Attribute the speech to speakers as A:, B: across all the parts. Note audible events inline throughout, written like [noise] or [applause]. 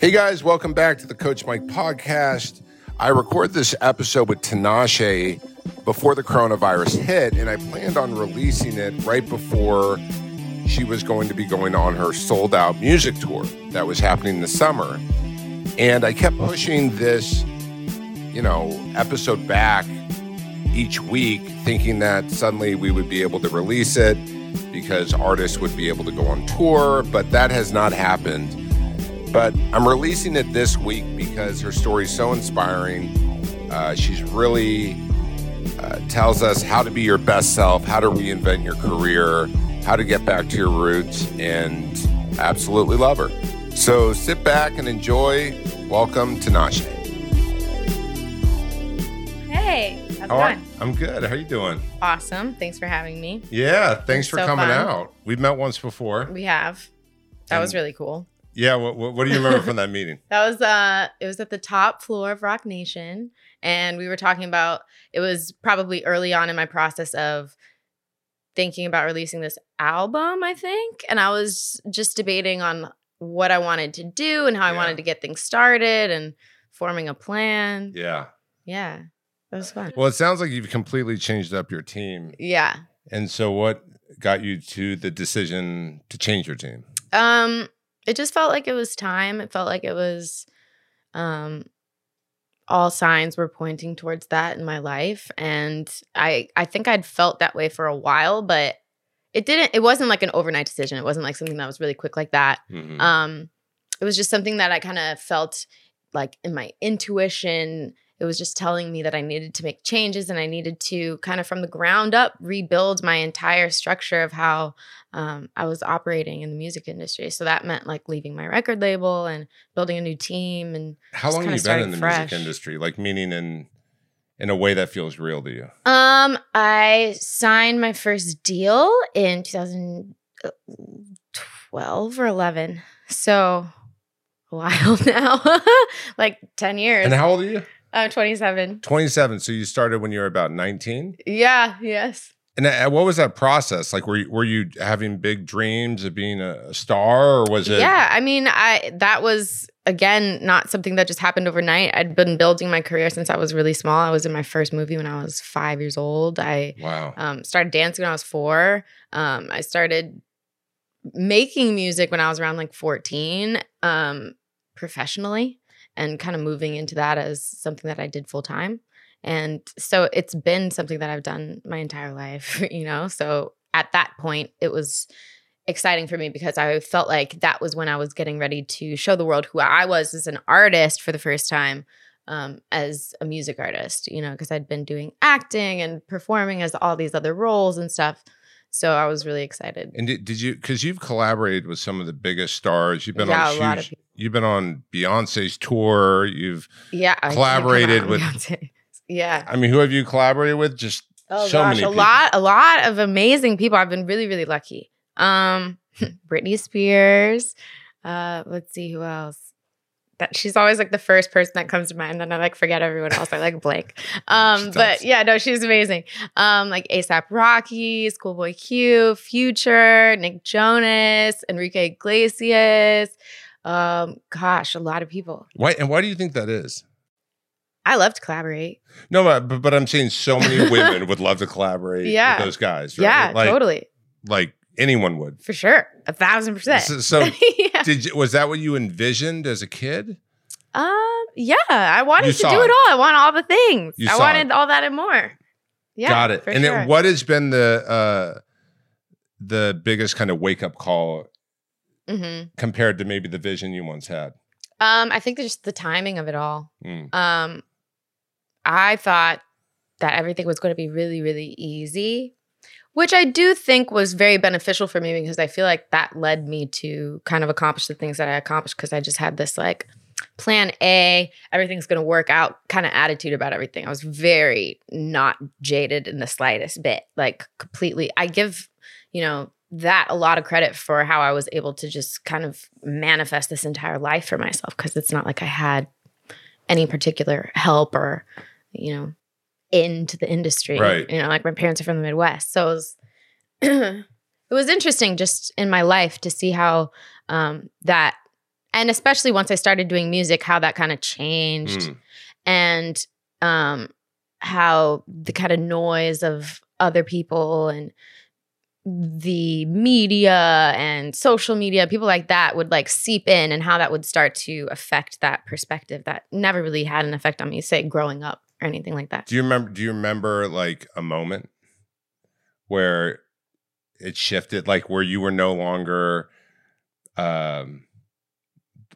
A: Hey guys, welcome back to the Coach Mike podcast. I record this episode with Tinashe before the coronavirus hit, and I planned on releasing it right before she was going to be going on her sold out music tour that was happening this summer. And I kept pushing this, you know, episode back each week, thinking that suddenly we would be able to release it because artists would be able to go on tour, but that has not happened. But I'm releasing it this week because her story is so inspiring. Uh, she's really uh, tells us how to be your best self, how to reinvent your career, how to get back to your roots, and absolutely love her. So sit back and enjoy. Welcome Tinashe.
B: Hey, how's it going?
A: I'm good. How are you doing?
B: Awesome. Thanks for having me.
A: Yeah, thanks
B: It's
A: for
B: so
A: coming
B: fun.
A: out. We've met once before.
B: We have. That was really cool.
A: Yeah, what, what, what do you remember from that meeting? [laughs]
B: That was uh it was at the top floor of Roc Nation and we were talking about it was probably early on in my process of thinking about releasing this album, I think, and I was just debating on what I wanted to do and how I wanted to get things started and forming a plan.
A: Yeah.
B: Yeah. That was fun.
A: Well, it sounds like you've completely changed up your team.
B: Yeah.
A: And so, what got you to the decision to change your team?
B: Um, it just felt like it was time. It felt like it was um all signs were pointing towards that in my life and I I think I'd felt that way for a while, but it didn't it wasn't like an overnight decision. It wasn't like something that was really quick like that.
A: Mhm.
B: Um it was just something that I kind of felt like in my intuition it was just telling me that I needed to make changes and I needed to kind of from the ground up rebuild my entire structure of how um, I was operating in the music industry. So that meant like leaving my record label and building a new team. And
A: How long have you been in the
B: fresh.
A: music industry? Like, meaning in in a way that feels real to you?
B: um, I signed my first deal in 2012 or 11. So a [laughs] while now, like 10 years.
A: And how old are you?
B: I'm 27.
A: 27. So you started when you were about 19.
B: Yeah. Yes.
A: And uh, what was that process? Like, were you, were you having big dreams of being a, star, or was it?
B: Yeah. I mean, I that was again not something that just happened overnight. I'd been building my career since I was really small. I was in my first movie when I was five years old. I
A: Wow.
B: um, started dancing when I was four. Um, I started making music when I was around like 14 um, professionally and kind of moving into that as something that I did full time. And so it's been something that I've done my entire [laughs] life, you know? So at that point, it was exciting for me because I felt like that was when I was getting ready to show the world who I was as an artist for the first time um, as a music artist, you know, because I'd been doing acting and performing as all these other roles and stuff. So I was really excited.
A: And did, did you? Because you've collaborated with some of the biggest stars. You've been
B: Yeah,
A: on
B: a lot of
A: huge. You've been on Beyonce's tour. You've.
B: Yeah,
A: Collaborated with-
B: Beyonce. [laughs] Yeah.
A: I mean, who have you collaborated with? Just
B: Oh
A: so
B: gosh,
A: many
B: a
A: people.
B: lot, a lot of amazing people. I've been really, really lucky. Um, [laughs] Britney Spears. Uh, let's see who else. That she's always like the first person that comes to mind, and I like forget everyone else. I like blank. [laughs] Um, but yeah, no, she's amazing. Um, like ASAP Rocky, Schoolboy Q, Future, Nick Jonas, Enrique Iglesias. Um, gosh, a lot of people.
A: why? And why do you think that is?
B: I love to collaborate.
A: No, but but, but I'm saying so many women [laughs] would love to collaborate
B: Yeah.
A: with those guys. Right?
B: Yeah,
A: like,
B: totally,
A: Like anyone would.
B: for sure, a thousand percent.
A: So, so [laughs]
B: yeah.
A: did you, was that what you envisioned as a kid?
B: Um, yeah, I wanted
A: You
B: to
A: saw
B: do
A: it.
B: it all. I want all the things.
A: You
B: I
A: saw
B: wanted
A: it.
B: all that and more. Yeah,
A: Got it.
B: for
A: and
B: sure.
A: it, what has been the uh the biggest kind of wake up call
B: Mhm.
A: compared to maybe the vision you once had?
B: Um, I think just the timing of it all.
A: Mm.
B: Um, I thought that everything was going to be really, really easy, which I do think was very beneficial for me because I feel like that led me to kind of accomplish the things that I accomplished because I just had this like plan A, everything's going to work out kind of attitude about everything. I was very not jaded in the slightest bit, like completely. I give, you know, that a lot of credit for how I was able to just kind of manifest this entire life for myself because it's not like I had any particular help or, you know, into the industry.
A: Right.
B: You know, like my parents are from the Midwest. So it was [clears throat] it was interesting just in my life to see how um that and especially once I started doing music, how that kind of changed,
A: Mm.
B: and um, how the kind of noise of other people and the media and social media, people like that would like seep in, and how that would start to affect that perspective that never really had an effect on me, say growing up or anything like that.
A: Do you remember? Do you remember like a moment where it shifted, like where you were no longer, um,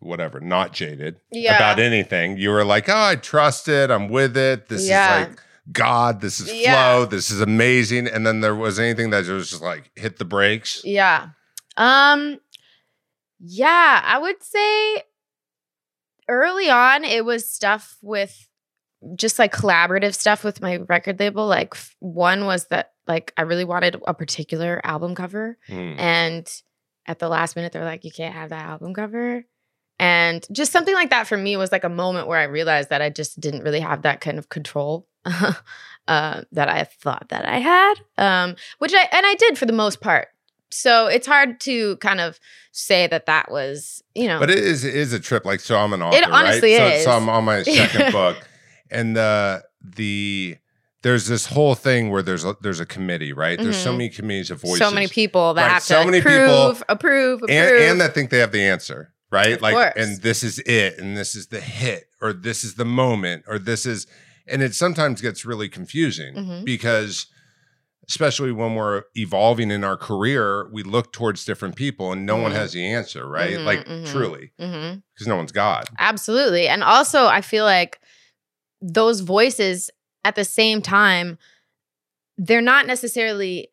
A: whatever, not jaded
B: Yeah.
A: about anything? You were like, oh, I trust it. I'm with it. This
B: Yeah.
A: is like God. This is
B: Yeah.
A: flow. This is amazing. And then there was anything that was just like hit the brakes.
B: Yeah. Um yeah, I would say early on it was stuff with just like collaborative stuff with my record label. Like one was that like I really wanted a particular album cover
A: Mm.
B: and at the last minute they're like you can't have that album cover. And just something like that for me was like a moment where I realized that I just didn't really have that kind of control [laughs] uh, that I thought that I had, um, which I and I did for the most part. So it's hard to kind of say that that was, you know,
A: But it is it is a trip. Like so, I'm an author.
B: It honestly
A: right?
B: is.
A: So, so I'm on my second [laughs] book, and the the there's this whole thing where there's a, there's a committee, right? There's so
B: Mhm.
A: many committees of voices,
B: so many people that
A: Right,
B: have to
A: so
B: like,
A: many
B: approve,
A: people-
B: approve, approve,
A: and and that think they have the answer, right?
B: Of
A: like,
B: course.
A: and this is it, and this is the hit, or this is the moment, or this is, and it sometimes gets really confusing
B: Mhm.
A: because. Especially when we're evolving in our career, we look towards different people and no one
B: Mhm.
A: has the answer, right?
B: Mhm,
A: like
B: mhm.
A: truly, because no one's God.
B: Absolutely. And also, I feel like those voices at the same time, they're not necessarily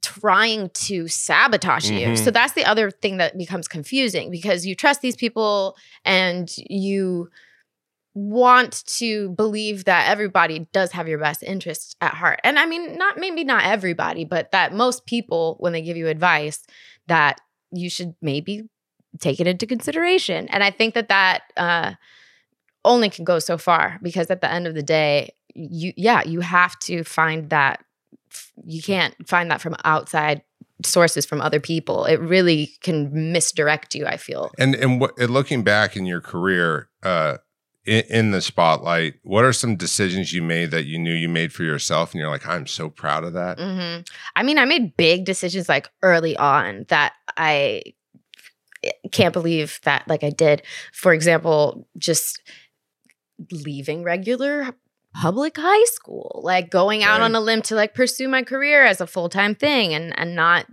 B: trying to sabotage you.
A: Mhm.
B: So that's the other thing that becomes confusing because you trust these people and you want to believe that everybody does have your best interest at heart. And I mean, not maybe not everybody, but that most people, when they give you advice, that you should maybe take it into consideration. And I think that that uh, only can go so far because at the end of the day, you yeah, you have to find that you can't find that from outside sources from other people. It really can misdirect you, I feel.
A: And and what looking back in your career, uh, in, in the spotlight, what are some decisions you made that you knew you made for yourself, and you're like, I'm so proud of that.
B: hmm I mean, I made big decisions like early on that I can't believe that like I did. For example, just leaving regular public high school, like going out
A: Right.
B: on a limb to like pursue my career as a full-time thing and and not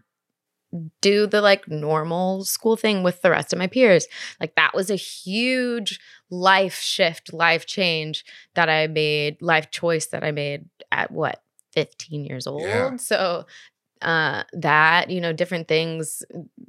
B: do the like normal school thing with the rest of my peers. Like that was a huge life shift, life change that I made, life choice that I made at what 15 years old.
A: Yeah.
B: So uh that, you know, different things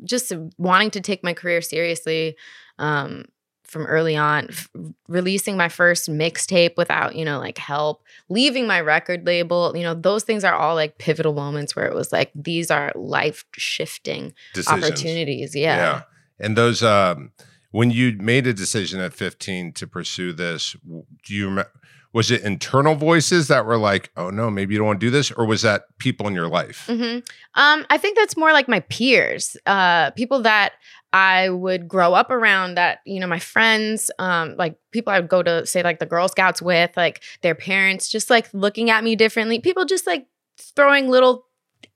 B: just wanting to take my career seriously um from early on f- releasing my first mixtape without you know like help leaving my record label you know those things are all like pivotal moments where it was like these are life shifting opportunities yeah. Yeah.
A: And those, um, when you made a decision at 15 to pursue this, do you remember? Was it internal voices that were like, "Oh no, maybe you don't want to do this," or was that people in your life?
B: hmm Um, I think that's more like my peers, uh, people that I would grow up around. That you know, my friends, um, like people I would go to say like the Girl Scouts with, like their parents, just like looking at me differently. People just like throwing little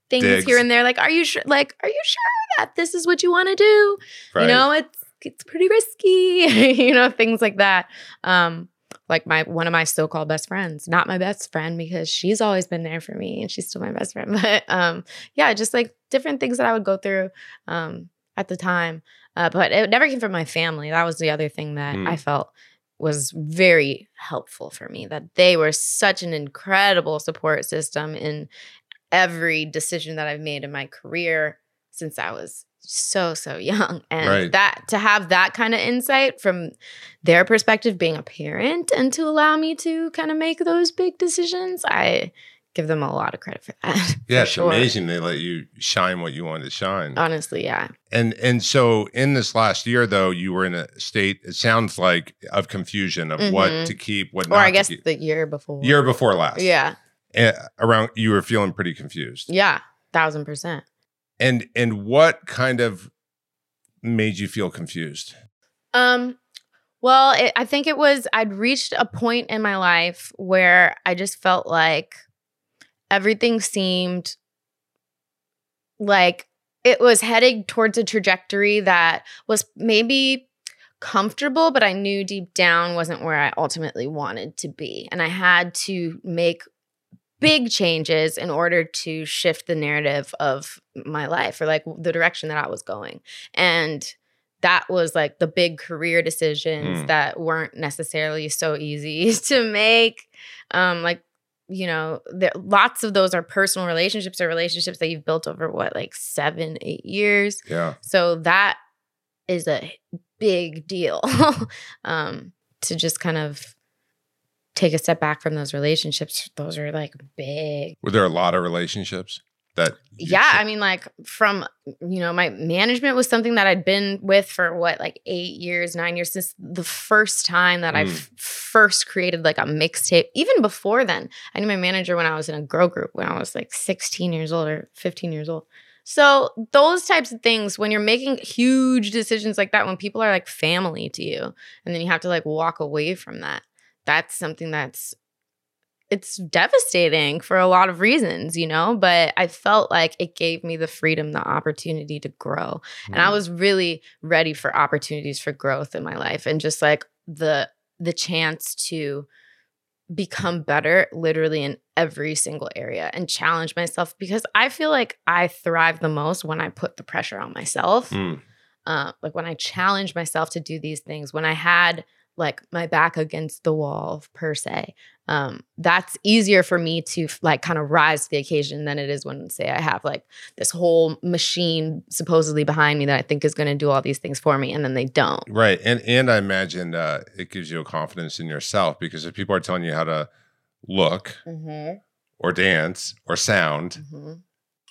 B: things
A: Digs.
B: here and there, like, "Are you sure? Like, are you sure that this is what you want to do?"
A: Right.
B: You know, it's it's pretty risky. [laughs] you know, things like that. Um, like my one of my so-called best friends, not my best friend because she's always been there for me and she's still my best friend. [laughs] But um, yeah, just like different things that I would go through um at the time. Uh, but it never came from my family. That was the other thing that
A: Hmm.
B: I felt was very helpful for me. That they were such an incredible support system in every decision that I've made in my career since I was so so young and
A: Right.
B: that to have that kind of insight from their perspective being a parent and to allow me to kind of make those big decisions i give them a lot of credit for that [laughs]
A: yeah,
B: for
A: it's
B: sure.
A: amazing they let you shine what you wanted to shine.
B: honestly yeah
A: And and so in this last year though, you were in a state it sounds like of confusion of what
B: Mhm.
A: to keep, what
B: or
A: not
B: i guess the year before
A: year before last.
B: yeah
A: Eh, around you were feeling pretty confused.
B: yeah thousand percent
A: And and what kind of made you feel confused?
B: Um, well, it, I think it was I'd reached a point in my life where I just felt like everything seemed like it was heading towards a trajectory that was maybe comfortable, but I knew deep down wasn't where I ultimately wanted to be. And I had to make big changes in order to shift the narrative of my life or like the direction that I was going. And that was like the big career decisions
A: Mm.
B: that weren't necessarily so easy [laughs] to make. Um, like, you know, there, lots of those are personal relationships or relationships that you've built over what, like seven, eight years.
A: Yeah.
B: So that is a big deal [laughs] um, to just kind of take a step back from those relationships. Those are like big.
A: Were there a lot of relationships that?
B: Yeah,
A: said-
B: I mean, like from you know, my management was something that I'd been with for what, like eight years, nine years since the first time that I
A: Mm.
B: f- first created like a mixtape. Even before then, I knew my manager when I was in a girl group when I was like 16 years old or 15 years old. So those types of things, when you're making huge decisions like that, when people are like family to you, and then you have to like walk away from that, that's something that's it's devastating for a lot of reasons, you know, but I felt like it gave me the freedom, the opportunity to grow. And I
A: Mm.
B: was really ready for opportunities for growth in my life and just like the the chance to become better literally in every single area and challenge myself because I feel like I thrive the most when I put the pressure on myself
A: Mm.
B: uh, like when I challenge myself to do these things, when I had like my back against the wall per se, um, that's easier for me to like kind of rise to the occasion than it is when say I have like this whole machine supposedly behind me that I think is going to do all these things for me, and then they don't.
A: Right, and and I imagine uh, it gives you a confidence in yourself because if people are telling you how to look
B: Mm-hmm.
A: or dance or sound
B: Mm-hmm.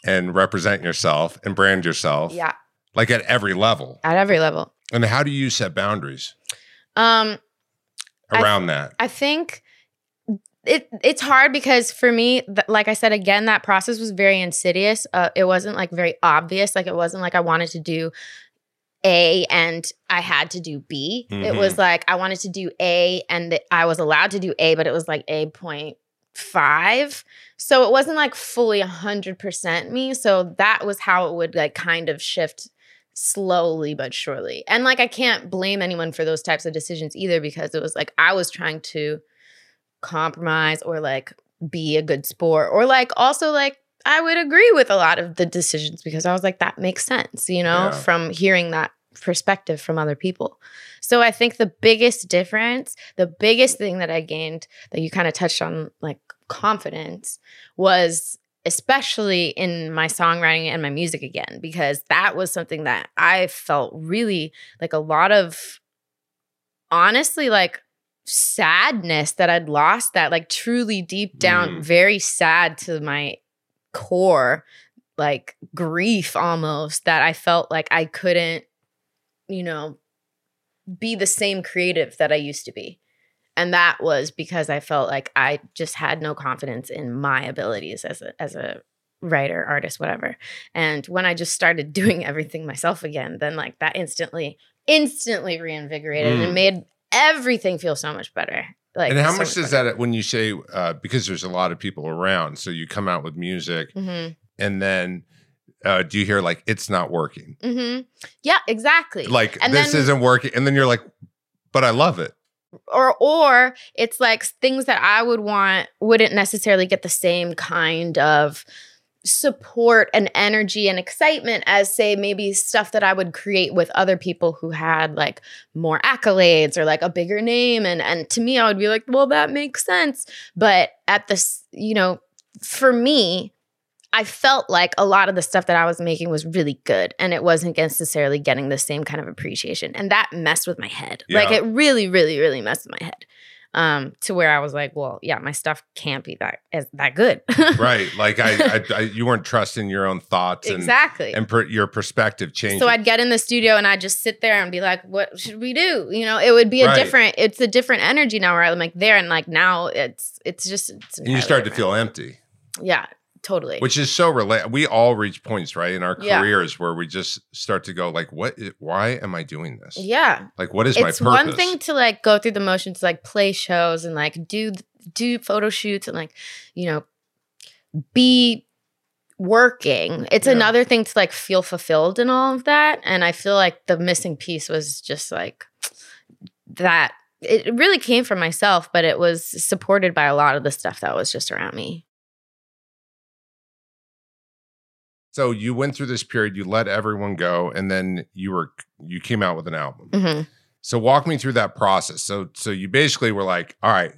A: and represent yourself and brand yourself,
B: Yeah,
A: like at every level.
B: at every level.
A: And how do you set boundaries
B: Um, I-
A: around that?
B: I think it it's hard because for me, th- like I said again, that process was very insidious. Uh, it wasn't like very obvious. Like it wasn't like I wanted to do A and I had to do B. It was like I wanted to do A and th- I was allowed to do A, but it was like A point five. So it wasn't like fully a hundred percent me. So that was how it would like kind of shift slowly but surely. And like I can't blame anyone for those types of decisions either because it was like I was trying to compromise or like be a good sport or like also like I would agree with a lot of the decisions because I was like that makes sense, you know,
A: Yeah.
B: from hearing that perspective from other people. So I think the biggest difference, the biggest thing that I gained that you kind of touched on like confidence was especially in my songwriting and my music again because that was something that I felt really like a lot of honestly like sadness that I'd lost that like truly deep down
A: Mm.
B: very sad to my core like grief almost that I felt like I couldn't you know be the same creative that I used to be. And that was because I felt like I just had no confidence in my abilities as a as a writer, artist, whatever. And when I just started [laughs] doing everything myself again, then like that instantly instantly reinvigorated
A: Mm.
B: and made everything feel so much better. Like
A: and how
B: so
A: much does
B: better.
A: that when you say uh, because there's a lot of people around, so you come out with music
B: Mhm.
A: and then uh, do you hear like it's not working,
B: Mhm. Yeah, exactly.
A: like
B: And
A: this
B: then-
A: isn't working, and then you're like, but I love it.
B: Or or it's like things that I would want wouldn't necessarily get the same kind of support and energy and excitement as say maybe stuff that I would create with other people who had like more accolades or like a bigger name. And and to me I would be like well that makes sense. But at this you know for me I felt like a lot of the stuff that I was making was really good and it wasn't necessarily getting the same kind of appreciation. And that messed with my head. Like it really, really, really messed with my head. Um, to where I was like, well, yeah, my stuff can't be that as that good. [laughs]
A: right? Like I, I, I, you weren't trusting your own thoughts and
B: exactly.
A: and per, your perspective changed.
B: so I'd get in the studio and I'd just sit there and be like, what should we do? You know, it would be a
A: Right.
B: different, it's a different energy now where I'm like there and like now it's it's just it's
A: and you start to feel empty.
B: Yeah. Totally.
A: which is so relate. We all reach points, right, in our
B: Yeah.
A: careers where we just start to go like, "What? Why am I doing this?
B: yeah.
A: Like, what is
B: it's
A: my purpose?"
B: It's one thing to like go through the motions like play shows and like do do photo shoots and like you know be working it's
A: Yeah.
B: another thing to like feel fulfilled in all of that and i feel like the missing piece was just like that it really came from myself but it was supported by a lot of the stuff that was just around me
A: so you went through this period, you let everyone go, and then you were you came out with an album.
B: hmm
A: So walk me through that process. So so you basically were like, "All right,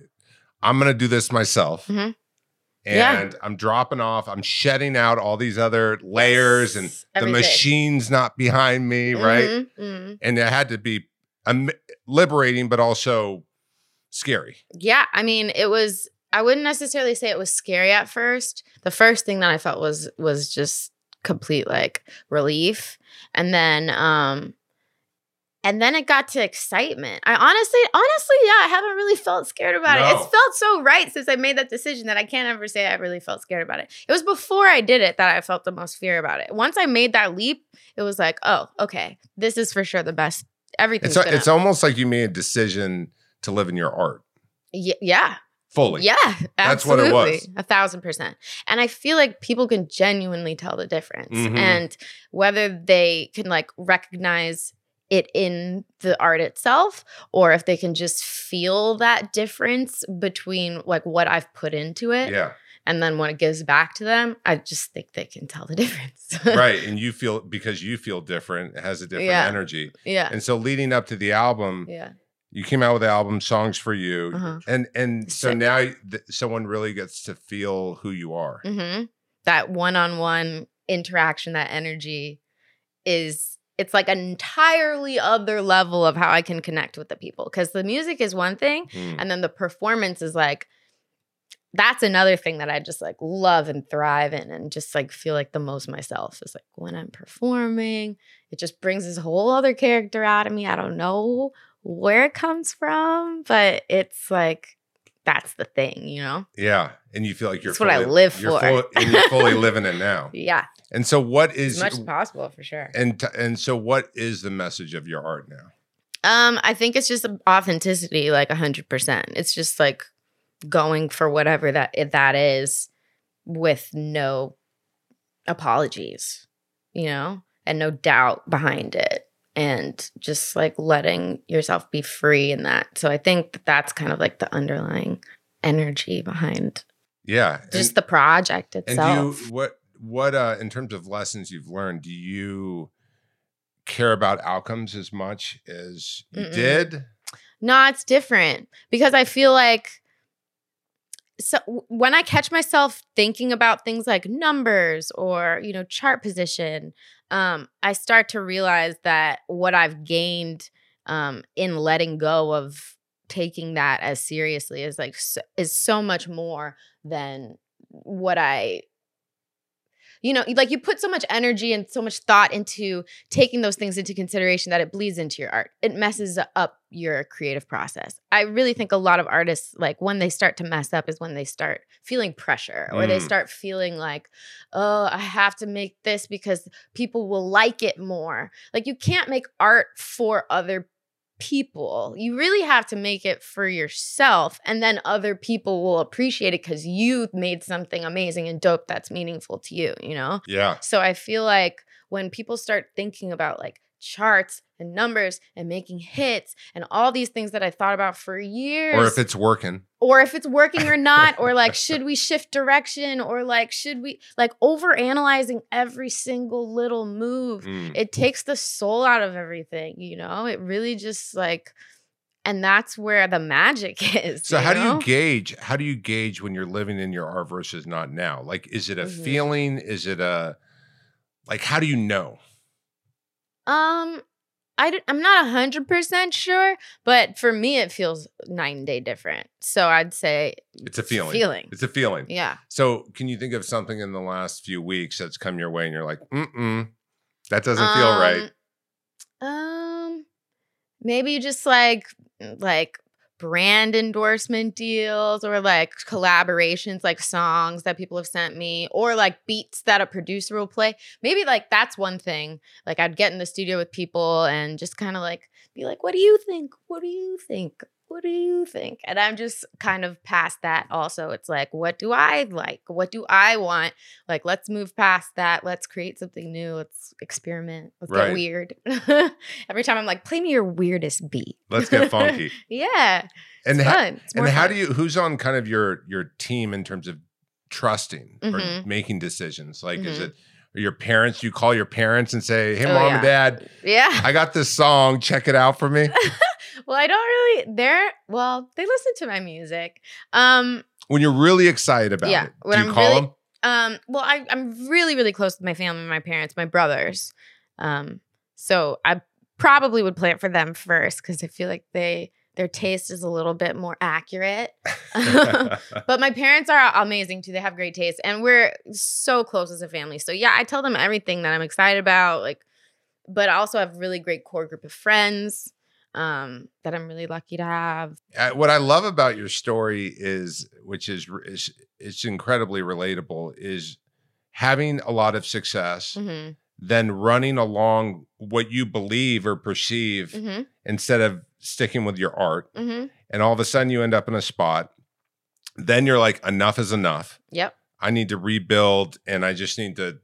A: I'm gonna do this myself."
B: Mhm. Yeah.
A: And I'm dropping off. I'm shedding out all these other layers, and the machine's not behind me, right?
B: Mhm, mhm.
A: and it had to be um, liberating but also scary
B: Yeah, I mean, it was I wouldn't necessarily say it was scary at first. The first thing that I felt was was just complete like relief. And then um and then it got to excitement. I honestly, honestly, yeah, I haven't really felt scared about it.
A: No.
B: It's felt so right since I made that decision that I can't ever say I really felt scared about it. It was before I did it that I felt the most fear about it. Once I made that leap, it was like, oh, okay, this is for sure the best. Everything.
A: it's,
B: gonna,
A: it's almost like you made a decision to live in your art
B: Ye- yeah,
A: fully
B: Yeah,
A: That's what it was.
B: A thousand percent. And I feel like people can genuinely tell the difference.
A: Mhm.
B: And whether they can like recognize it in the art itself or if they can just feel that difference between like what I've put into it
A: yeah
B: and then when it gives back to them, I just think they can tell the difference. [laughs]
A: right and you feel because you feel different it has a different
B: Yeah.
A: energy
B: yeah.
A: and so leading up to the album
B: Yeah.
A: You came out with the album songs for you
B: Uh-huh.
A: and and so now th- someone really gets to feel who you are
B: hmm That one on one interaction, that energy is it's like an entirely other level of how I can connect with the people. Because the music is one thing,
A: Mm.
B: and then the performance is like that's another thing that I just like love and thrive in and just like feel like the most myself is like when I'm performing, it just brings this whole other character out of me. I don't know where it comes from, but it's like that's the thing, you know?
A: yeah and you feel like you're
B: It's what I live
A: you're
B: for.
A: full- and you're fully [laughs] living it now
B: Yeah.
A: and so what is As
B: much as possible for sure.
A: and t- and so what is the message of your art now
B: Um, I think it's just authenticity, like hundred percent. It's just like going for whatever that if that is, with no apologies, you know, and no doubt behind it, and just like letting yourself be free in that. So I think that that's kind of like the underlying energy behind
A: yeah and-
B: just the project
A: And
B: itself.
A: do you what what uh in terms of lessons you've learned, do you care about outcomes as much as you
B: Mm-mm.
A: did?
B: No, it's different because I feel like so when I catch myself thinking about things like numbers or you know chart position, um, I start to realize that what I've gained um, in letting go of taking that as seriously is like so, is so much more than what I you know like you put so much energy and so much thought into taking those things into consideration that it bleeds into your art. It messes up your creative process. I really think a lot of artists like when they start to mess up is when they start feeling pressure or they
A: Mm.
B: start feeling like oh i have to make this because people will like it more. Like you can't make art for other people. You really have to make it for yourself, and then other people will appreciate it because you made something amazing and dope that's meaningful to you, you know?
A: Yeah.
B: So I feel like when people start thinking about like charts and numbers and making hits and all these things that I thought about for years,
A: Or if it's working.
B: or if it's working or not, or like, [laughs] should we shift direction, or like, should we like over analyzing every single little move?
A: Mm.
B: It takes the soul out of everything, you know? It really just like, and that's where the magic [laughs] is.
A: So how do you gauge how do you gauge when you're living in your art versus not now? Like is it a
B: Mhm.
A: feeling? Is it a like how do you know?
B: Um, I I'm not hundred percent sure, but for me, it feels nine day different. So I'd say
A: It's a feeling.
B: Feeling,
A: It's a feeling.
B: yeah.
A: So can you think of something in the last few weeks that's come your way and you're like, mm-mm, that doesn't feel right.
B: Um, Um, maybe just like like brand endorsement deals or like collaborations, like songs that people have sent me, or like beats that a producer will play. Maybe like that's one thing. Like I'd get in the studio with people and just kind of like be like, what do you think? What do you think? What do you think? And I'm just kind of past that also. It's like, what do I like? What do I want? Like, let's move past that. Let's create something new. Let's experiment. Let's
A: Right.
B: get weird. [laughs] Every time I'm like, play me your weirdest beat.
A: Let's get funky. [laughs]
B: yeah.
A: and
B: it's
A: ha-
B: fun. It's
A: and how do you who's on kind of your your team in terms of trusting or
B: Mhm.
A: making decisions? Like is
B: Mhm.
A: it your parents you call your parents and say, "Hey
B: Oh,
A: mom
B: yeah.
A: and dad,
B: Yeah.
A: I got this song, check it out for me." [laughs]
B: well, I don't really, they're, well, they listen to my music. Um,
A: when you're really excited about
B: Yeah,
A: it.
B: when
A: Do you
B: I'm
A: call
B: really-
A: them?
B: Um, well, I, I'm really, really close with my family, my parents, my brothers. Um, so I probably would play it for them first because I feel like they their taste is a little bit more accurate. [laughs] but my parents are amazing too. They have great taste, and we're so close as a family. So yeah, I tell them everything that I'm excited about. Like, but I also have really great core group of friends um, that I'm really lucky to have.
A: Uh, what I love about your story is, which is, is it's incredibly relatable, is having a lot of success,
B: hmm
A: then running along what you believe or perceive
B: hmm
A: instead of sticking with your art,
B: hmm
A: and all of a sudden you end up in a spot. Then you're like, enough is enough.
B: Yep.
A: I need to rebuild, and I just need to.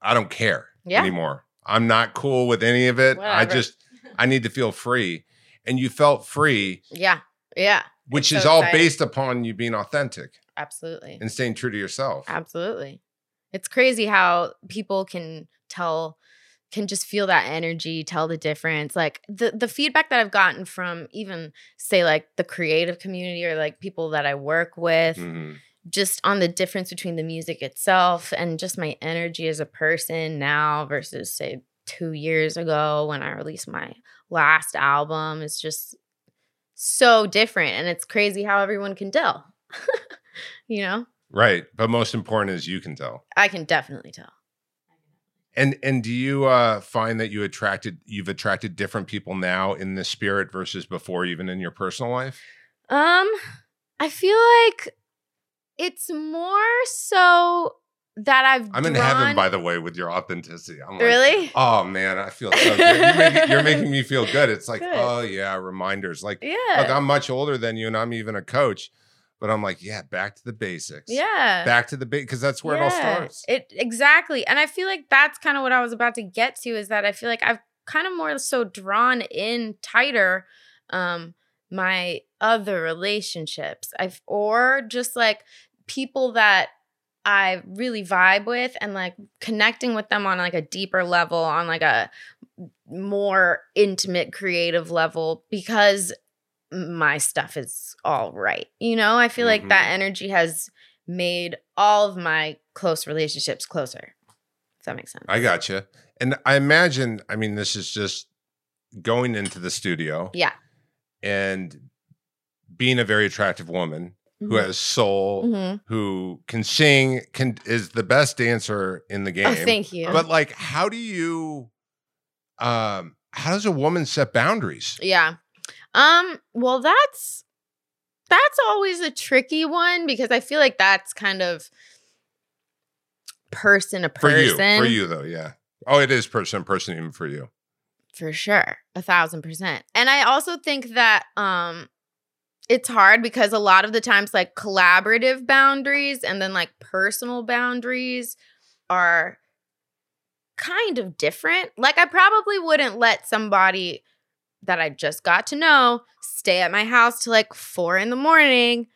A: I don't care
B: Yeah.
A: anymore. I'm not cool with any of it. I just I need to feel free, and you felt free
B: Yeah. Yeah.
A: which
B: It's
A: is
B: so
A: all
B: exciting.
A: based upon you being authentic
B: Absolutely.
A: and staying true to yourself.
B: Absolutely. It's crazy how people can tell can just feel that energy, tell the difference. Like the the feedback that I've gotten from even say like the creative community or like people that I work with
A: Mhm.
B: just on the difference between the music itself and just my energy as a person now versus say 2 years ago when I released my last album is just so different and it's crazy how everyone can tell. [laughs] you know?
A: Right, but most important is you can tell.
B: I can definitely tell.
A: And and do you uh, find that you attracted you've attracted different people now in the spirit versus before, even in your personal life?
B: Um, I feel like it's more so that I've.
A: I'm in heaven, by the way, with your authenticity. I'm like,
B: Really?
A: oh man, I feel so good. You're making, you're making me [laughs] feel good. It's like,
B: Good.
A: oh yeah, reminders. Like,
B: Yeah.
A: look, I'm much older than you, and I'm even a coach, but I'm like, yeah, back to the basics.
B: yeah.
A: back to the base because that's where it all starts.
B: It exactly, and I feel like that's kind of what I was about to get to. Is that I feel like I've kind of more so drawn in tighter, um, my other relationships. I've or just like people that I really vibe with and like connecting with them on like a deeper level, on like a more intimate creative level because my stuff is all right. You know, I feel like that
A: Mhm.
B: energy has made all of my close relationships closer. Does that make sense?
A: I gotcha. And I imagine, I mean, this is just going into the studio
B: Yeah.
A: and being a very attractive woman who
B: Mhm.
A: has soul,
B: Mhm.
A: who can sing, can is the best dancer in the game.
B: Oh, thank you.
A: But like, how do you um how does a woman set boundaries?
B: Yeah. Um, well that's that's always a tricky one because I feel like that's kind of person to
A: For you.
B: person.
A: For you though, yeah. Oh, it is person to person even for you.
B: For sure. A thousand percent. And I also think that um it's hard because a lot of the times like collaborative boundaries and then like personal boundaries are kind of different. Like I probably wouldn't let somebody that I just got to know stay at my house till like four in the morning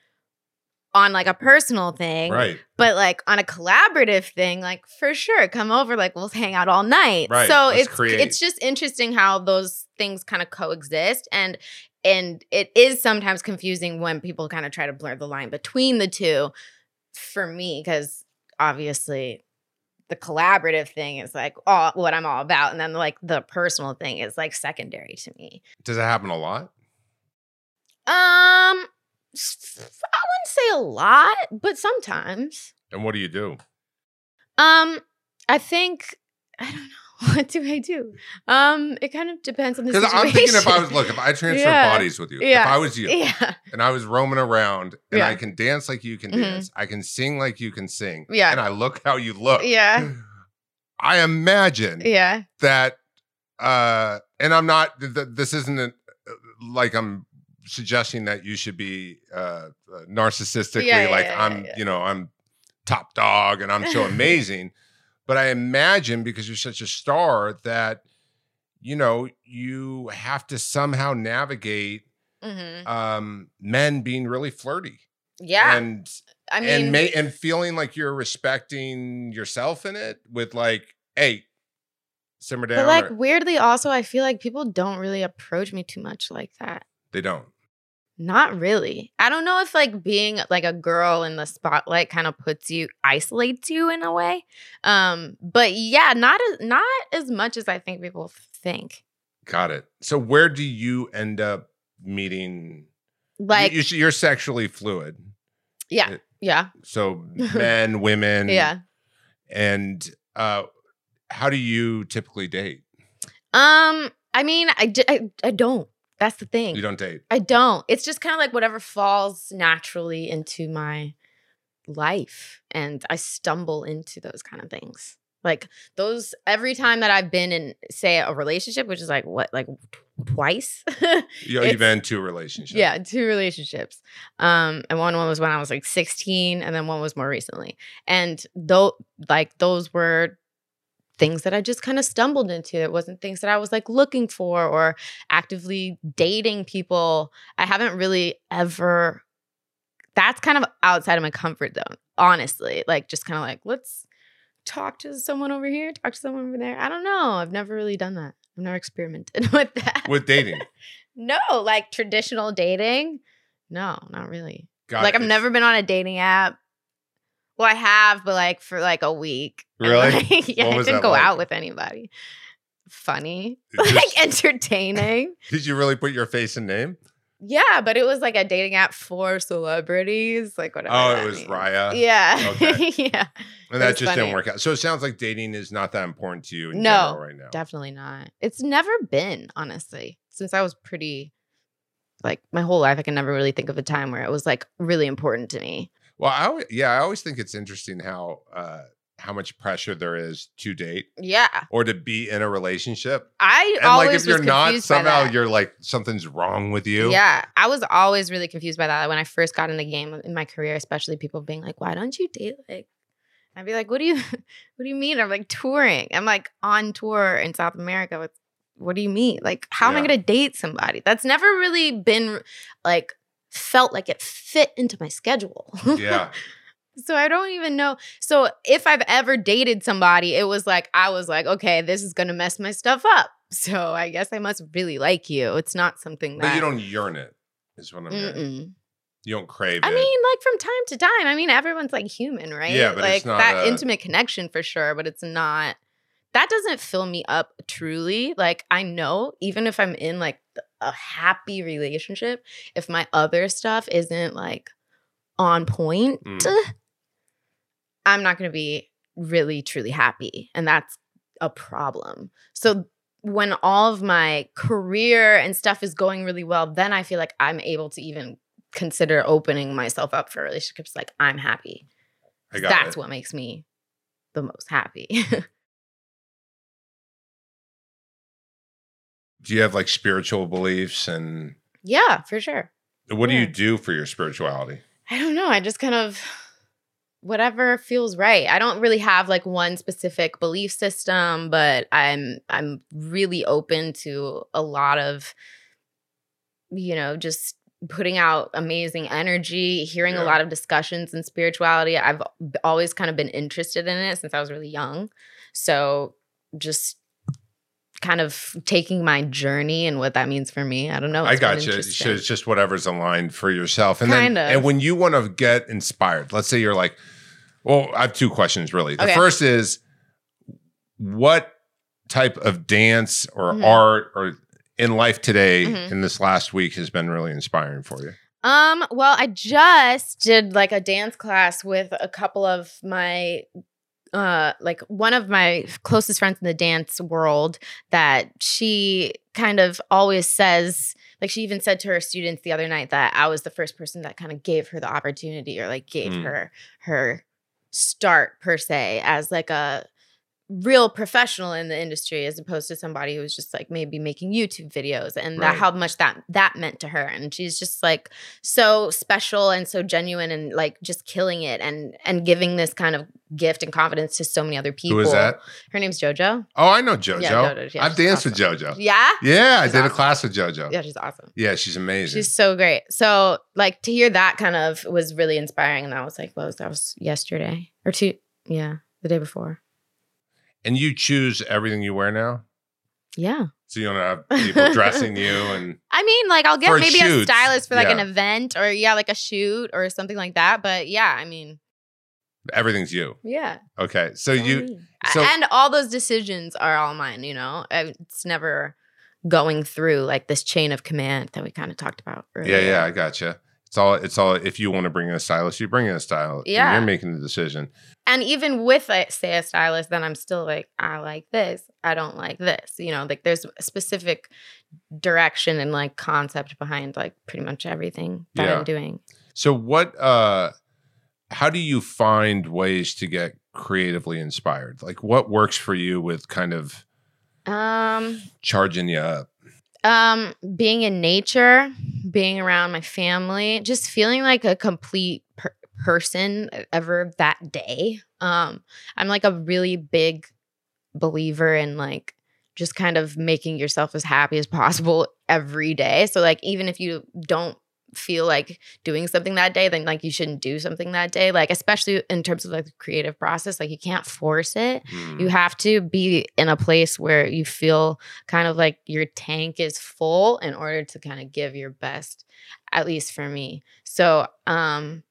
B: on like a personal thing.
A: Right.
B: But like on a collaborative thing, like for sure, come over, like we'll hang out all night.
A: Right,
B: So
A: let's
B: it's
A: create.
B: it's just interesting how those things kind of coexist and and it is sometimes confusing when people kind of try to blur the line between the two for me, because obviously the collaborative thing is like all what I'm all about. And then like the personal thing is like secondary to me.
A: Does it happen a lot?
B: Um I wouldn't say a lot, but sometimes.
A: And what do you do?
B: Um, I think I don't know. [laughs] What do I do? Um, it kind of depends on the
A: Because. I'm thinking if I was look, if I [laughs] transferred
B: Yeah.
A: bodies with you, if I was you
B: yeah,
A: and I was roaming around and
B: Yeah.
A: I can dance like you can
B: Mhm.
A: dance, I can sing like you can sing,
B: Yeah.
A: and I look how you look.
B: yeah,
A: I imagine
B: yeah,
A: that uh and i'm not th- th- this isn't a, like i'm suggesting that you should be uh uh, narcissistically
B: Yeah, yeah,
A: like
B: yeah,
A: i'm
B: yeah, yeah.
A: you know i'm top dog and i'm so [laughs] amazing but i imagine because you're such a star that you know you have to somehow navigate
B: hmm
A: um men being really flirty
B: yeah.
A: and
B: I mean,
A: and ma- and feeling like you're respecting yourself in it with like hey simmer down
B: but like
A: or-
B: weirdly, also, I feel like people don't really approach me too much like that.
A: they don't
B: Not really. I don't know if like being like a girl in the spotlight kind of puts you isolates you in a way. Um, but yeah, not as not as much as I think people think.
A: Got it. So where do you end up meeting?
B: Like
A: you, you're sexually fluid.
B: yeah,
A: it-
B: yeah, [laughs]
A: So men, women,
B: yeah.
A: And uh, how do you typically date?
B: Um, I mean, I, d- I, I don't. That's the thing.
A: You don't date.
B: I don't. It's just kind of like whatever falls naturally into my life. And I stumble into those kind of things. Like those every time that I've been in, say, a relationship, which is like what, like twice? [laughs] It's-
A: you've been two relationships.
B: yeah, two relationships. Um, and one one was when I was like 16, and then one was more recently. And though like those were things that I just kind of stumbled into. It wasn't things that I was like looking for or actively dating people. I haven't really ever that's kind of outside of my comfort zone, honestly. Like just kind of like, let's talk to someone over here, talk to someone over there. I don't know. I've never really done that. I've never experimented [laughs] with that.
A: With dating.
B: no, like traditional dating. No, not really.
A: Got
B: like
A: it.
B: I've never been on a dating app. Well, I have, but like for like a week.
A: Really?
B: like, [laughs] yeah, I didn't go
A: like?
B: out with anybody. Funny, [laughs]
A: Just-
B: like entertaining. [laughs]
A: Did you really put your face and name?
B: Yeah, but it was like a dating app for celebrities, like whatever.
A: Oh, it was
B: means.
A: Raya.
B: Yeah.
A: Okay.
B: yeah.
A: And that just
B: funny.
A: didn't work out. So it sounds like dating is not that important to you in
B: No,
A: general right now.
B: Definitely not. It's never been, honestly, since I was pretty, like my whole life. I can never really think of a time where it was like really important to me.
A: Well, I always, yeah, I always think it's interesting how uh how much pressure there is to date
B: Yeah.
A: or to be in a relationship.
B: I
A: And like if you're not, somehow you're like something's wrong with you.
B: Yeah, I was always really confused by that when I first got in the game in my career, especially people being like, "Why don't you date?" Like, I'd be like, "What do you, [laughs] what do you mean?" I'm like touring. I'm like on tour in South America with. What do you mean? Like, how am I gonna date somebody? That's never really been like felt like it fit into my schedule.
A: Yeah. [laughs]
B: So I don't even know. So if I've ever dated somebody, it was like I was like, okay, this is gonna mess my stuff up. So I guess I must really like you. It's not something that
A: But you don't yearn it, is what I'm getting. You don't crave
B: I
A: it.
B: mean, like from time to time. I mean, everyone's like human, right?
A: Yeah, but
B: like
A: it's not
B: that
A: a-
B: intimate connection for sure, but it's not. That doesn't fill me up truly. Like I know, even if I'm in like a happy relationship, if my other stuff isn't like on point,
A: Mm.
B: I'm not going to be really truly happy, and that's a problem. So when all of my career and stuff is going really well, then I feel like I'm able to even consider opening myself up for relationships like I'm happy. That's
A: it.
B: what makes me the most happy. [laughs]
A: Do you have like spiritual beliefs and
B: yeah, for sure.
A: what do you do for your spirituality?
B: I don't know. I just kind of whatever feels right. I don't really have like one specific belief system, but I'm I'm really open to a lot of you know, just putting out amazing energy, hearing
A: Yeah.
B: a lot of discussions in spirituality. I've always kind of been interested in it since I was really young. So just kind of taking my journey and what that means for me. I don't know.
A: I got you. So it's just whatever's aligned for yourself. And
B: Kind
A: then
B: of.
A: and when you want to get inspired, let's say you're like, well, I have two questions really. The
B: Okay.
A: first is what type of dance or
B: Mhm.
A: art or in life today
B: Mhm.
A: in this last week has been really inspiring for you?
B: Um, well, I just did like a dance class with a couple of my uh like one of my closest friends in the dance world that she kind of always says like she even said to her students the other night that I was the first person that kind of gave her the opportunity or like gave
A: Mm.
B: her her start per se as like a real professional in the industry as opposed to somebody who was just like maybe making YouTube videos and that how much that that meant to her and she's just like so special and so genuine and like just killing it and and giving this kind of gift and confidence to so many other people.
A: Who is that?
B: Her name's JoJo.
A: Oh, I know JoJo.
B: Yeah, JoJo, yeah,
A: I've danced with. JoJo.
B: Yeah?
A: Yeah, I
B: She's
A: did a class with JoJo.
B: Yeah, she's awesome.
A: Yeah, she's amazing.
B: She's so great. So like to hear that kind of was really inspiring and I was like, was that was yesterday or two yeah, the day before.
A: And you choose everything you wear now?
B: Yeah.
A: So you don't have people [laughs] dressing you and
B: I mean, like I'll get
A: For
B: maybe a stylist for like an event or yeah, like a shoot or something like that. But yeah, I mean,
A: everything's you.
B: yeah.
A: Okay. So
B: all
A: you so-
B: and all those decisions are all mine. You know, it's never going through like this chain of command that we kind of talked about earlier.
A: Yeah, yeah, I gotcha. It's all it's all if you want to bring in a stylist, you bring in a stylist.
B: Yeah.
A: You're making the decision.
B: and even with like, say a stylist then i'm still like i like this i don't like this you know like there's a specific direction and like concept behind like pretty much everything that
A: Yeah.
B: i'm doing
A: So what uh how do you find ways to get creatively inspired? Like what works for you with kind of
B: um
A: charging you up?
B: Um being in nature being around my family just feeling like a complete per- person ever that day. Um i'm like a really big believer in like just kind of making yourself as happy as possible every day. So like even if you don't feel like doing something that day then like you shouldn't do something that day like especially in terms of like the creative process like you can't force it.
A: Hmm.
B: you have to be in a place where you feel kind of like your tank is full in order to kind of give your best at least for me. So um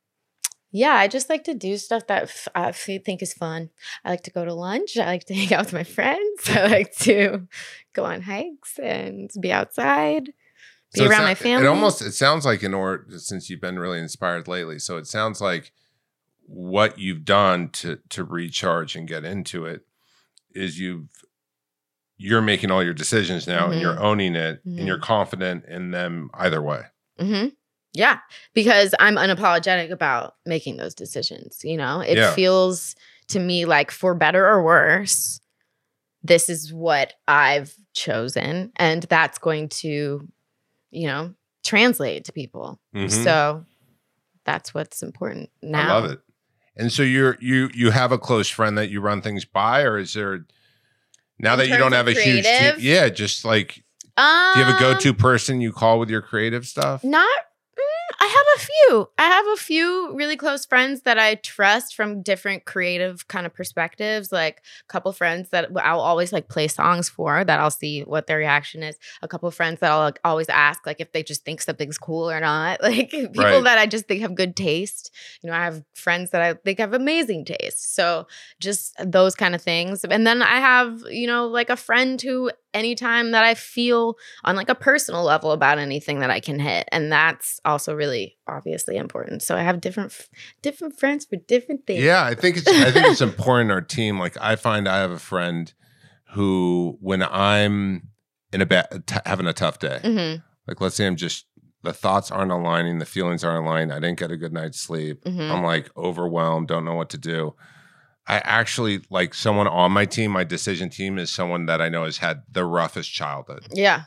B: yeah i just like to do stuff that f- i think is fun. I like to go to lunch i like to hang out with my friends [laughs] i like to go on hikes and be outside be
A: So
B: around my family
A: It almost it sounds like in order since you've been really inspired lately. So it sounds like what you've done to to recharge and get into it is you've you're making all your decisions now and
B: Mhm.
A: you're owning it and
B: Mhm.
A: you're confident in them either way.
B: hmm Yeah, because I'm unapologetic about making those decisions. You know, it
A: Yeah.
B: feels to me like for better or worse, this is what I've chosen, and that's going to, you know, translate to people.
A: Mhm.
B: So that's what's important now.
A: I love it. And so you're you you have a close friend that you run things by, or is there now
B: In
A: that you don't have a huge team? Yeah, just like
B: Um,
A: do you have a go-to person you call with your creative stuff?
B: Not. I have a few. I have a few really close friends that I trust from different creative kind of perspectives. Like a couple friends that I'll always like play songs for that I'll see what their reaction is. A couple friends that I'll like, always ask like if they just think something's cool or not. [laughs] Like people
A: Right.
B: that I just think have good taste. You know, I have friends that I think have amazing taste. So just those kind of things. And then I have, you know, like a friend who anytime that I feel on like a personal level about anything that I can hit, and that's also really obviously important. So I have different f- different friends for different things.
A: Yeah, I think it's I think it's [laughs] important in our team. Like I find I have a friend who when I'm in a bad t- having a tough day,
B: hmm
A: like let's say I'm just the thoughts aren't aligning, the feelings aren't aligned, I didn't get a good night's sleep.
B: hmm
A: I'm like overwhelmed, don't know what to do. I actually like someone on my team, my decision team is someone that I know has had the roughest childhood.
B: Yeah.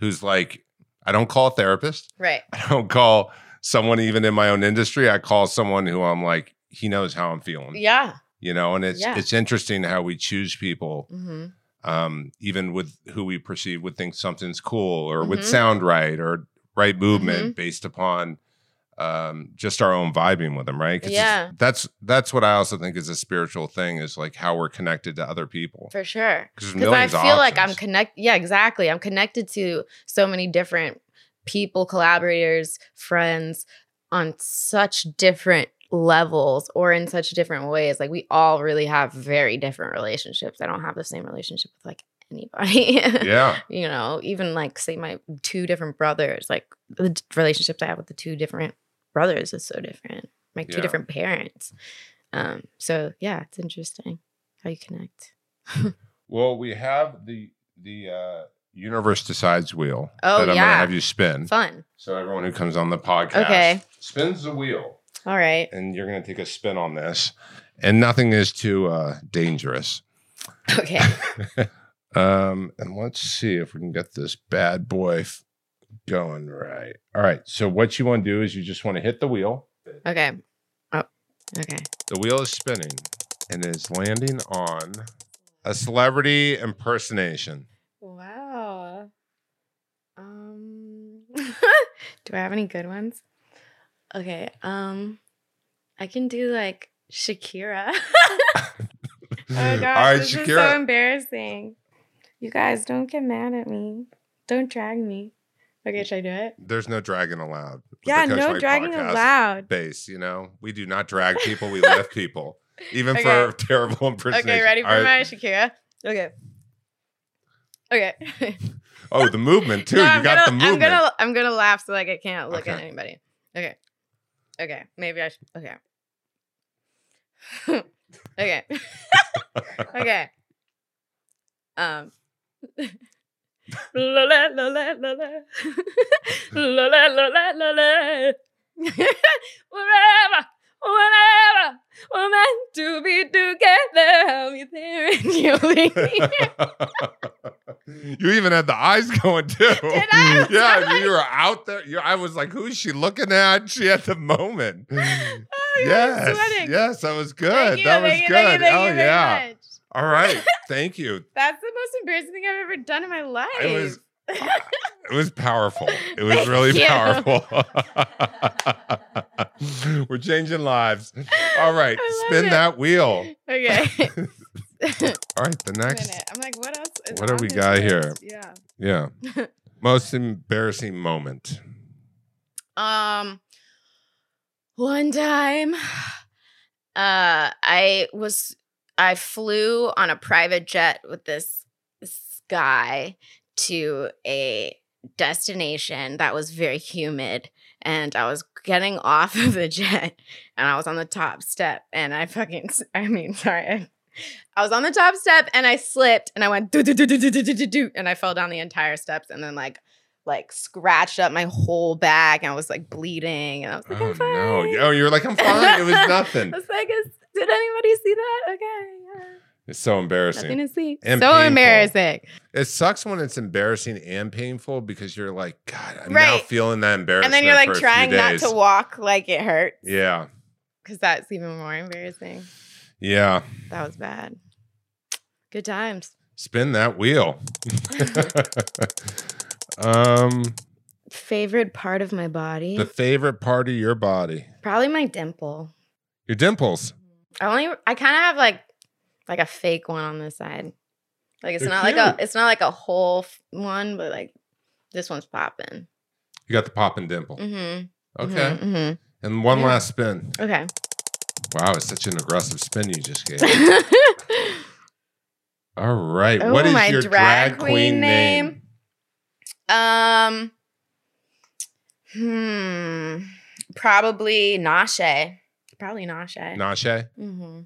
A: Who's like, I don't call a therapist.
B: Right. [laughs]
A: I don't call someone even in my own industry. I call someone who I'm like, he knows how I'm feeling.
B: Yeah.
A: You know, and it's
B: Yeah.
A: it's interesting how we choose people,
B: hmm
A: um, even with who we perceive would think something's cool or would
B: Mhm.
A: sound right or right movement
B: Mm-hmm.
A: based upon um just our own vibing with them right
B: Yeah.
A: that's that's what i also think is a spiritual thing is like how we're connected to other people
B: For sure.
A: because
B: I feel like I'm connected. Yeah, exactly. I'm connected to so many different people, collaborators, friends on such different levels or in such different ways. Like we all really have very different relationships. I don't have the same relationship with like anybody. [laughs]
A: yeah
B: you know, even like say my two different brothers, like the relationships I have with the two different brothers is so different. Like two
A: Yeah.
B: different parents. Um, so yeah, it's interesting. how you connect. [laughs]
A: Well, we have the the uh, universe decides wheel
B: Oh,
A: that I'm
B: yeah.
A: gonna have you spin.
B: Fun.
A: So everyone who comes on the podcast
B: Okay.
A: spins the wheel,
B: All right.
A: and you're gonna take a spin on this. And nothing is too uh, dangerous.
B: Okay. [laughs]
A: Um, and let's see if we can get this bad boy f- going right. All right. So what you want to do is you just want to hit the wheel.
B: Okay. Oh. Okay.
A: The wheel is spinning and is landing on a celebrity impersonation.
B: Wow. Um [laughs] Do I have any good ones? Okay. Um I can do like Shakira. [laughs] oh my gosh,
A: All right,
B: this is so embarrassing. You guys don't get mad at me. Don't drag me. Okay, should I do it?
A: There's no dragging allowed.
B: Yeah, no dragging allowed.
A: Base, you know, we do not drag [laughs] people. We lift people, even for
B: Okay. [laughs]
A: terrible impersonation.
B: Okay, ready for
A: All right.
B: my Shakira? Okay. Okay. [laughs]
A: Oh, the movement too.
B: No,
A: you
B: I'm
A: got
B: gonna,
A: the movement.
B: I'm gonna I'm gonna laugh so like I can't look at anybody. Okay. Okay. Maybe I should okay. okay. okay. Um Lole, lole, lole. Lole, lole, lole. Wherever, whenever we're meant to be together, I'll be there and you'll be here.
A: you even had the eyes going too. [laughs]
B: Did I? [laughs]
A: Yeah, I you like... were out there. You, I was like, who's she looking at? [laughs] She at the moment. [gasps]
B: Oh,
A: yes. Yes, that was good.
B: You,
A: that was good. Oh,
B: you, oh,
A: yeah. All right. Thank you.
B: That's embarrassing thing I've ever done in my life.
A: It was [laughs] [laughs] it was powerful. It was
B: Thank
A: really
B: you.
A: powerful. [laughs] We're changing lives. All right, spin
B: it.
A: that wheel.
B: okay.
A: All right, the next.
B: Minute. I'm like, what else?
A: What do we got here?
B: Yeah.
A: Yeah. Most embarrassing moment.
B: Um, one time, uh, I was I flew on a private jet with this guy to a destination that was very humid, and I was getting off [laughs] of the jet, and I was on the top step, and I fucking I mean, sorry. I, I was on the top step and I slipped and I went do do do do do do do do and I fell down the entire steps and then like like scratched up my whole back and I was like bleeding and I was like,
A: oh
B: I'm fine.
A: no! Oh, you're like I'm fine. It was [laughs] nothing.
B: I was like, did anybody see that? Okay, yeah.
A: It's so embarrassing.
B: nothing to see.
A: And
B: so
A: painful.
B: embarrassing.
A: It sucks when it's embarrassing and painful because you're like, God, I'm now feeling that embarrassment.
B: And then you're like
A: for a few
B: trying not to walk like it hurts
A: Yeah,
B: because that's even more embarrassing.
A: yeah.
B: That was bad. Good times.
A: Spin that wheel. [laughs] um,
B: Favorite part of my body?
A: the favorite part of your body,
B: Probably my dimple.
A: your dimples.
B: I only I kind of have like like a fake one on this side. Like it's
A: They're
B: not like a it's not like a whole f- one, but like this one's popping.
A: You got the popping dimple.
B: Mm-hmm.
A: Okay.
B: Mm-hmm,
A: And one
B: Yeah.
A: last spin.
B: Okay.
A: Wow, it's such an aggressive spin you just gave. [laughs] All right. what
B: Oh,
A: is
B: my
A: your
B: drag
A: drag,
B: queen
A: queen name?
B: name? um. Hmm. Probably Nashe. Probably Nashe.
A: Nashe.
B: hmm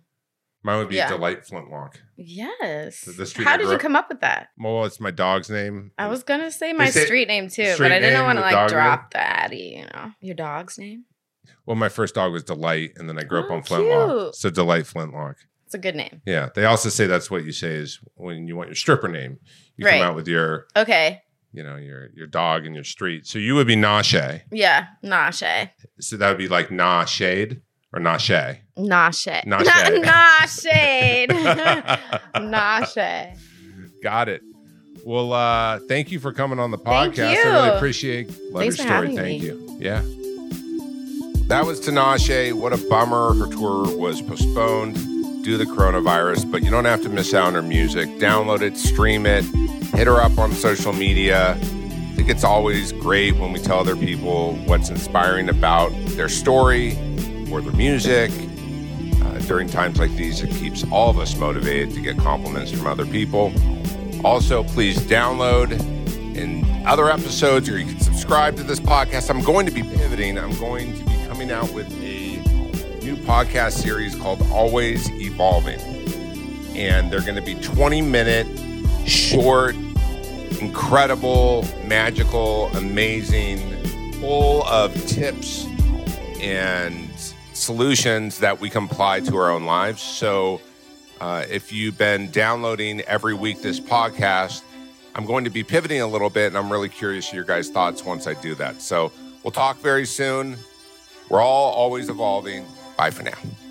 A: Mine would be
B: Yeah.
A: Delight Flintlock.
B: Yes.
A: The- the street
B: How did you come up with that?
A: Well, it's my dog's name.
B: I was gonna say my
A: say-
B: street name too,
A: street
B: but I didn't want to like
A: name?
B: drop the Addy. You know, your dog's name.
A: Well, my first dog was Delight, and then I grew up
B: Oh,
A: on Flintlock.
B: cute.
A: So Delight Flintlock.
B: It's a good name.
A: Yeah. They also say that's what you say is when you want your stripper name. You
B: Right.
A: come out with your,
B: Okay.
A: you know, your your dog and your street. So you would be Nashe.
B: Yeah, Nashe.
A: So that would be like Nah Shade or Nashe.
B: Nashe.
A: Nashe.
B: Nashe.
A: Got it. Well, uh, thank you for coming on the podcast. I really appreciate love
B: Thanks
A: your story. Thank
B: me.
A: you. Yeah. That was Tinashe. What a bummer. Her tour was postponed due to the coronavirus, but you don't have to miss out on her music. Download it, stream it, hit her up on social media. I think it's always great when we tell other people what's inspiring about their story or their music. Uh, during times like these, it keeps all of us motivated to get compliments from other people. Also, please download in other episodes or you can subscribe to this podcast. I'm going to be pivoting. I'm going to be coming out with a new podcast series called Always Evolving. and they're going to be 20 minute, short, incredible, magical, amazing, full of tips and solutions that we can apply to our own lives. So, uh, if you've been downloading every week this podcast, I'm going to be pivoting a little bit, and I'm really curious your guys' thoughts once I do that. So, we'll talk very soon. We're all always evolving. Bye for now.